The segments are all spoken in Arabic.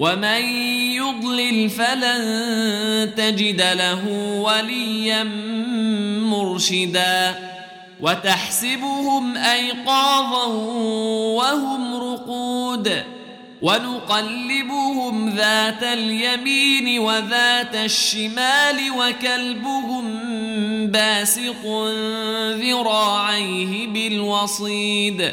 ومن يضلل فلن تجد له وليا مرشدا وتحسبهم ايقاظا وهم رقود ونقلبهم ذات اليمين وذات الشمال وكلبهم باسق ذراعيه بالوصيد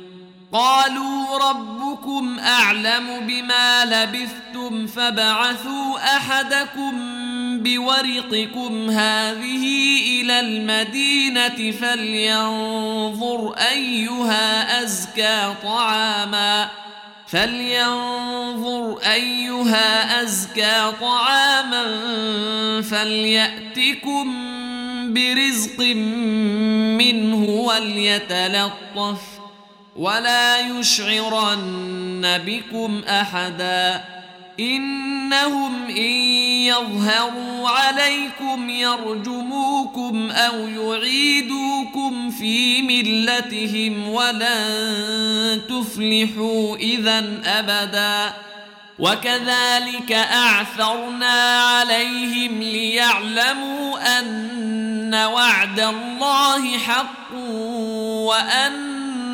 قالوا ربكم أعلم بما لبثتم فبعثوا أحدكم بورقكم هذه إلى المدينة فلينظر أيها أزكى طعاما فلينظر أيها أزكى طعاما فليأتكم برزق منه وليتلطف ولا يشعرن بكم أحدا إنهم إن يظهروا عليكم يرجموكم أو يعيدوكم في ملتهم ولن تفلحوا اذا أبدا وكذلك أعثرنا عليهم ليعلموا أن وعد الله حق وأن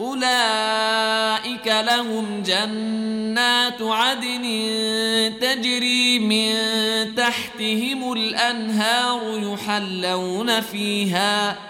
أولئك لهم جنات عدن تجري من تحتهم الأنهار يحلون فيها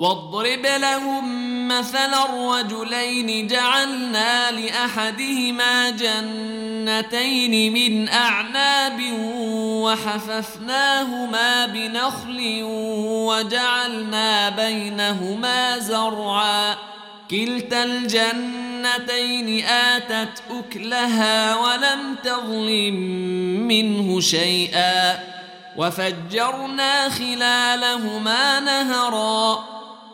واضرب لهم مثل الرجلين جعلنا لأحدهما جنتين من أعناب وحففناهما بنخل وجعلنا بينهما زرعا. كلتا الجنتين آتت أكلها ولم تظلم منه شيئا. وفجرنا خلالهما نهرا.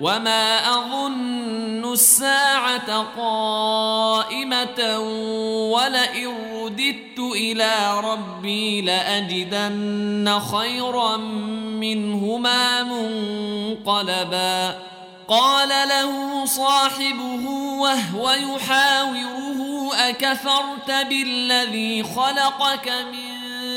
وما اظن الساعة قائمه ولئن رددت إلى ربي لاجدن خيرا منهما منقلبا قال له صاحبه وهو يحاوره اكفرت بالذي خلقك من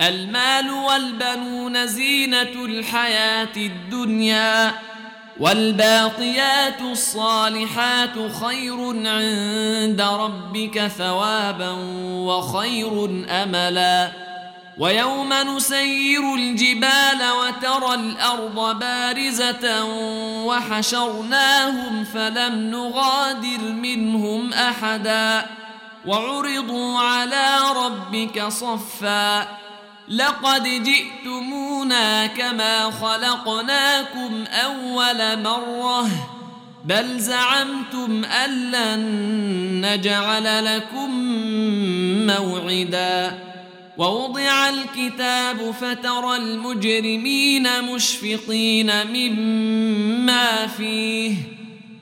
المال والبنون زينة الحياة الدنيا والباقيات الصالحات خير عند ربك ثوابا وخير أملا ويوم نسير الجبال وترى الأرض بارزة وحشرناهم فلم نغادر منهم أحدا وعرضوا على ربك صفا لقد جئتمونا كما خلقناكم أول مرة بل زعمتم أن لن نجعل لكم موعدا. ووضع الكتاب فترى المجرمين مشفقين مما فيه.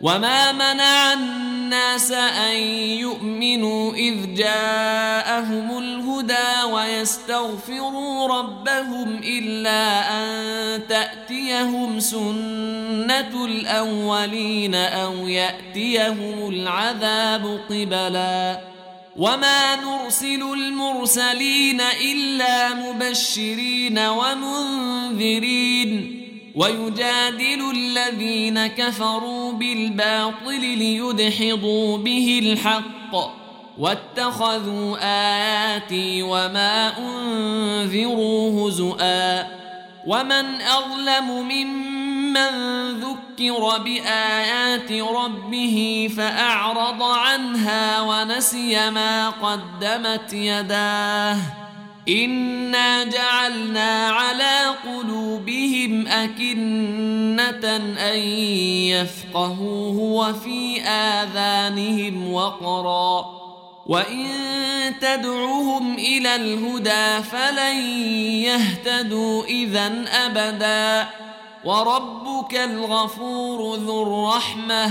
وما منع الناس ان يؤمنوا اذ جاءهم الهدى ويستغفروا ربهم الا ان تاتيهم سنه الاولين أو ياتيهم العذاب قبلا وما نرسل المرسلين الا مبشرين ومنذرين ويجادل الذين كفروا بالباطل ليدحضوا به الحق واتخذوا آياتي وما أنذروا هزؤا ومن أظلم ممن ذكر بآيات ربه فأعرض عنها ونسي ما قدمت يداه انا جعلنا على قلوبهم اكنه ان يفقهوه وفي اذانهم وقرا وان تدعوهم إلى الهدى فلن يهتدوا اذا ابدا وربك الغفور ذو الرحمه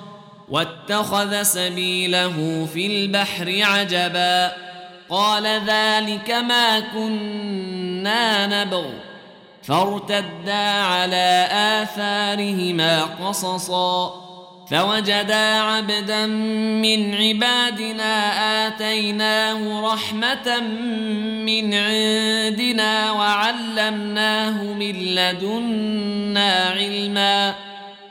واتخذ سبيله في البحر عجبا. قال ذلك ما كنا نبغ. فارتدا على آثارهما قصصا. فوجدا عبدا من عبادنا آتيناه رحمة من عندنا وعلمناه من لدنا علما.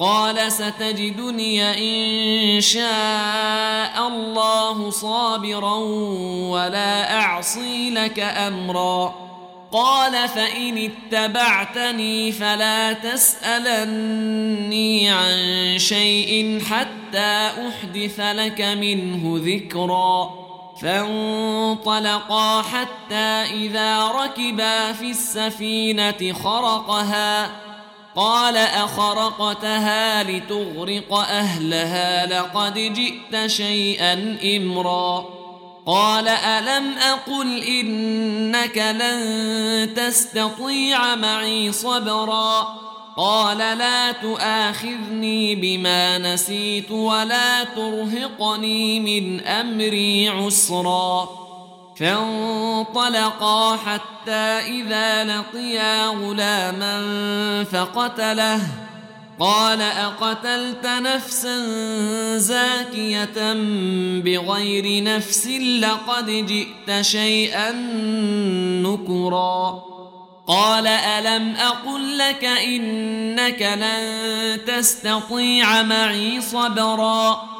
قال ستجدني إن شاء الله صابرا ولا أعصي لك أمرا. قال فإن اتبعتني فلا تسألني عن شيء حتى أحدث لك منه ذكرا. فانطلقا حتى إذا ركبا في السفينة خرقها. قال أخرقتها لتغرق أهلها لقد جئت شيئا إمرا. قال ألم أقل إنك لن تستطيع معي صبرا؟ قال لا تؤاخذني بما نسيت ولا ترهقني من أمري عسرا. فانطلقا حتى إذا لقيا غلاما فقتله. قال أقتلت نفسا زاكية بغير نفس لقد جئت شيئا نكرا. قال ألم أقل لك إنك لن تستطيع معي صبرا؟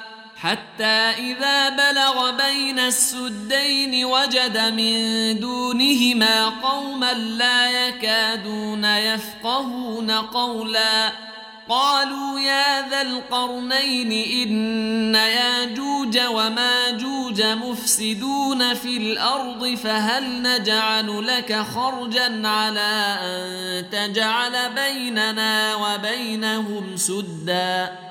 حتى إذا بلغ بين السدين وجد من دونهما قوما لا يكادون يفقهون قولا. قالوا يا ذا القرنين إن ياجوج وماجوج مفسدون في الأرض فهل نجعل لك خرجا على أن تجعل بيننا وبينهم سدا؟